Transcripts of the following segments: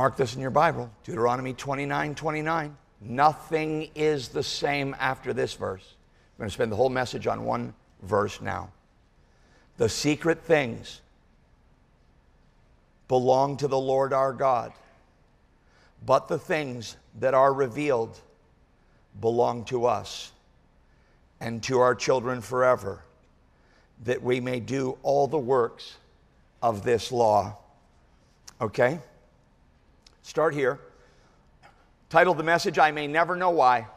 Mark this in your Bible Deuteronomy 29 29. Nothing is the same after this verse. I'm going to spend the whole message on one verse now. The secret things belong to the Lord our God, but the things that are revealed belong to us and to our children forever, that we may do all the works of this law. Okay? Start here. Title the message, I May Never Know Why.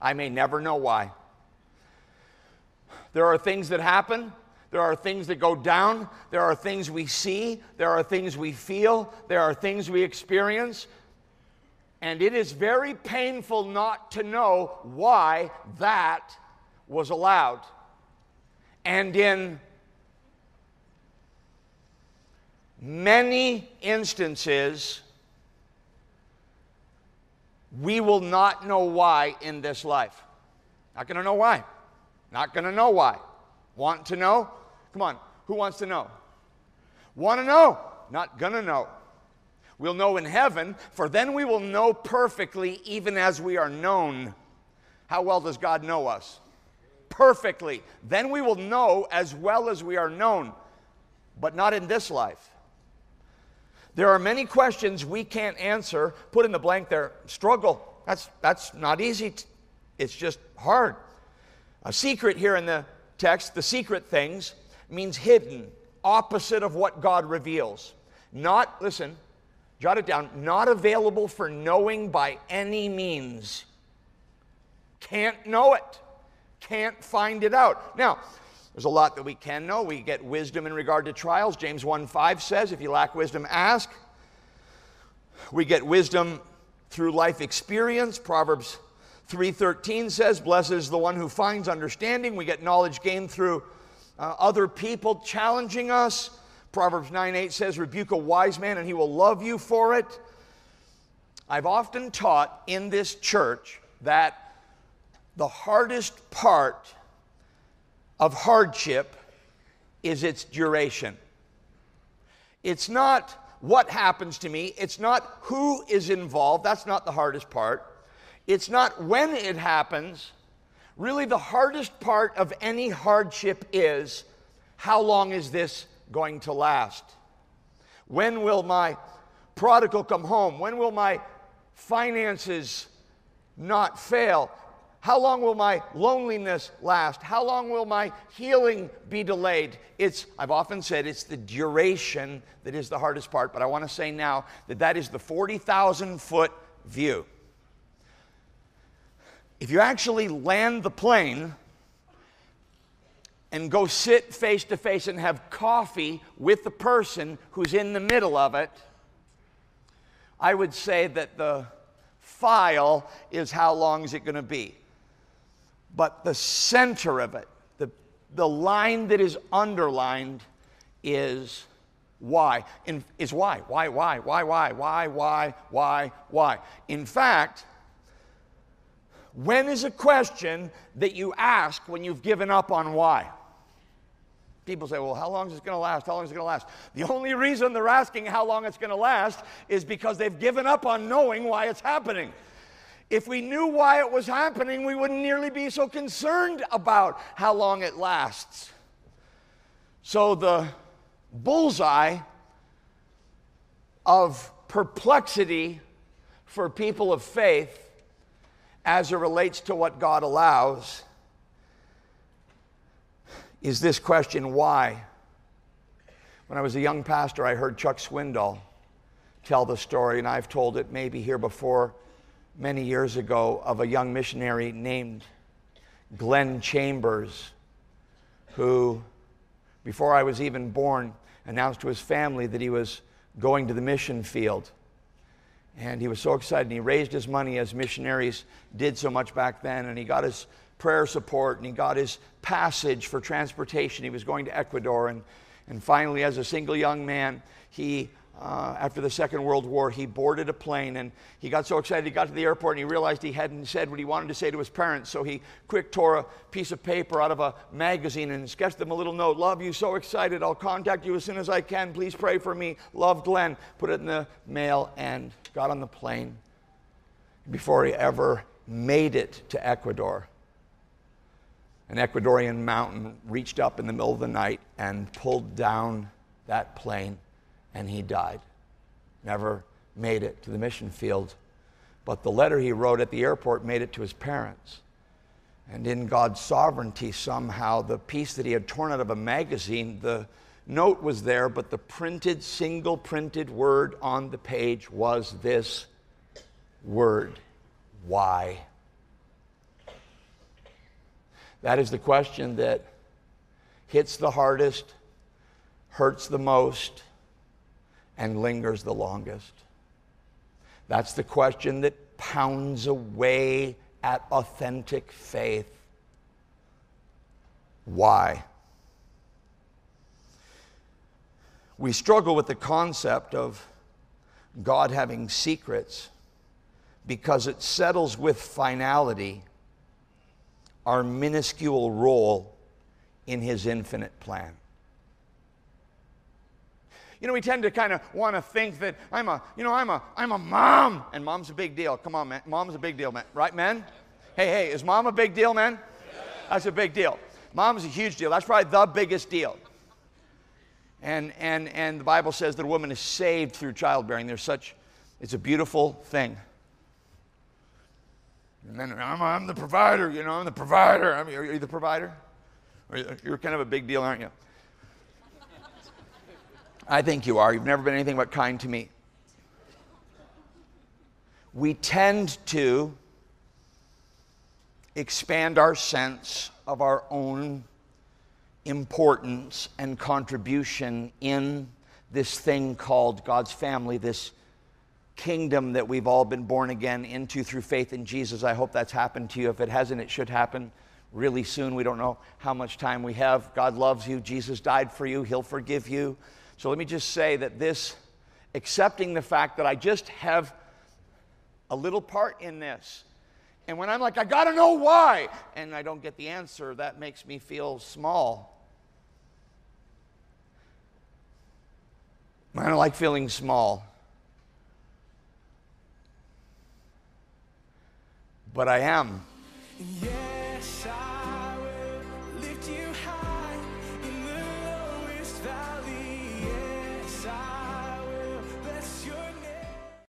I May Never Know Why. There are things that happen. There are things that go down. There are things we see. There are things we feel. There are things we experience. And it is very painful not to know why that was allowed. And in many instances, we will not know why in this life. Not going to know why. Not going to know why. Want to know? Come on. Who wants to know? Want to know? Not going to know. We'll know in heaven, for then we will know perfectly, even as we are known. How well does God know us? Perfectly. Then we will know as well as we are known, but not in this life. There are many questions we can't answer. Put in the blank there, struggle. That's, that's not easy. It's just hard. A secret here in the text, the secret things, means hidden, opposite of what God reveals. Not, listen, jot it down, not available for knowing by any means. Can't know it, can't find it out. Now, there's a lot that we can know. We get wisdom in regard to trials. James 1 5 says, If you lack wisdom, ask. We get wisdom through life experience. Proverbs 3:13 says, "Blessed is the one who finds understanding." We get knowledge gained through uh, other people challenging us. Proverbs 9:8 says, "Rebuke a wise man and he will love you for it." I've often taught in this church that the hardest part of hardship is its duration. It's not what happens to me, it's not who is involved, that's not the hardest part. It's not when it happens. Really, the hardest part of any hardship is how long is this going to last? When will my prodigal come home? When will my finances not fail? How long will my loneliness last? How long will my healing be delayed? It's, I've often said, it's the duration that is the hardest part, but I want to say now that that is the 40,000 foot view. If you actually land the plane and go sit face to face and have coffee with the person who's in the middle of it, I would say that the file is how long is it going to be? But the center of it, the, the line that is underlined, is why. In, is why. Why, why, why, why, why, why, why, why. In fact, when is a question that you ask when you've given up on why? People say, well, how long is it going to last? How long is it going to last? The only reason they're asking how long it's going to last is because they've given up on knowing why it's happening. If we knew why it was happening, we wouldn't nearly be so concerned about how long it lasts. So, the bullseye of perplexity for people of faith as it relates to what God allows is this question why? When I was a young pastor, I heard Chuck Swindoll tell the story, and I've told it maybe here before many years ago of a young missionary named Glenn Chambers, who, before I was even born, announced to his family that he was going to the mission field. And he was so excited, and he raised his money as missionaries did so much back then, and he got his prayer support, and he got his passage for transportation. He was going to Ecuador, and, and finally, as a single young man, he uh, after the Second World War, he boarded a plane and he got so excited he got to the airport and he realized he hadn't said what he wanted to say to his parents. So he quick tore a piece of paper out of a magazine and sketched them a little note Love you, so excited. I'll contact you as soon as I can. Please pray for me. Love Glenn. Put it in the mail and got on the plane before he ever made it to Ecuador. An Ecuadorian mountain reached up in the middle of the night and pulled down that plane and he died. Never made it to the mission field. But the letter he wrote at the airport made it to his parents. And in God's sovereignty, somehow, the piece that he had torn out of a magazine, the note was there, but the printed, single printed word on the page was this word Why? That is the question that hits the hardest, hurts the most, and lingers the longest? That's the question that pounds away at authentic faith. Why? We struggle with the concept of God having secrets because it settles with finality our minuscule role in His infinite plan. You know, we tend to kind of want to think that I'm a, you know, I'm a, I'm a mom, and mom's a big deal. Come on, man. Mom's a big deal, man. Right, men? Hey, hey, is mom a big deal, man? That's a big deal. Mom's a huge deal. That's probably the biggest deal. And, and, and the Bible says that a woman is saved through childbearing. There's such, it's a beautiful thing. And then I'm, I'm the provider, you know, I'm the provider. I'm, are you the provider? You're kind of a big deal, aren't you? I think you are. You've never been anything but kind to me. We tend to expand our sense of our own importance and contribution in this thing called God's family, this kingdom that we've all been born again into through faith in Jesus. I hope that's happened to you. If it hasn't, it should happen really soon. We don't know how much time we have. God loves you. Jesus died for you. He'll forgive you. So let me just say that this, accepting the fact that I just have a little part in this, and when I'm like, I gotta know why, and I don't get the answer, that makes me feel small. I don't like feeling small. But I am. Yeah.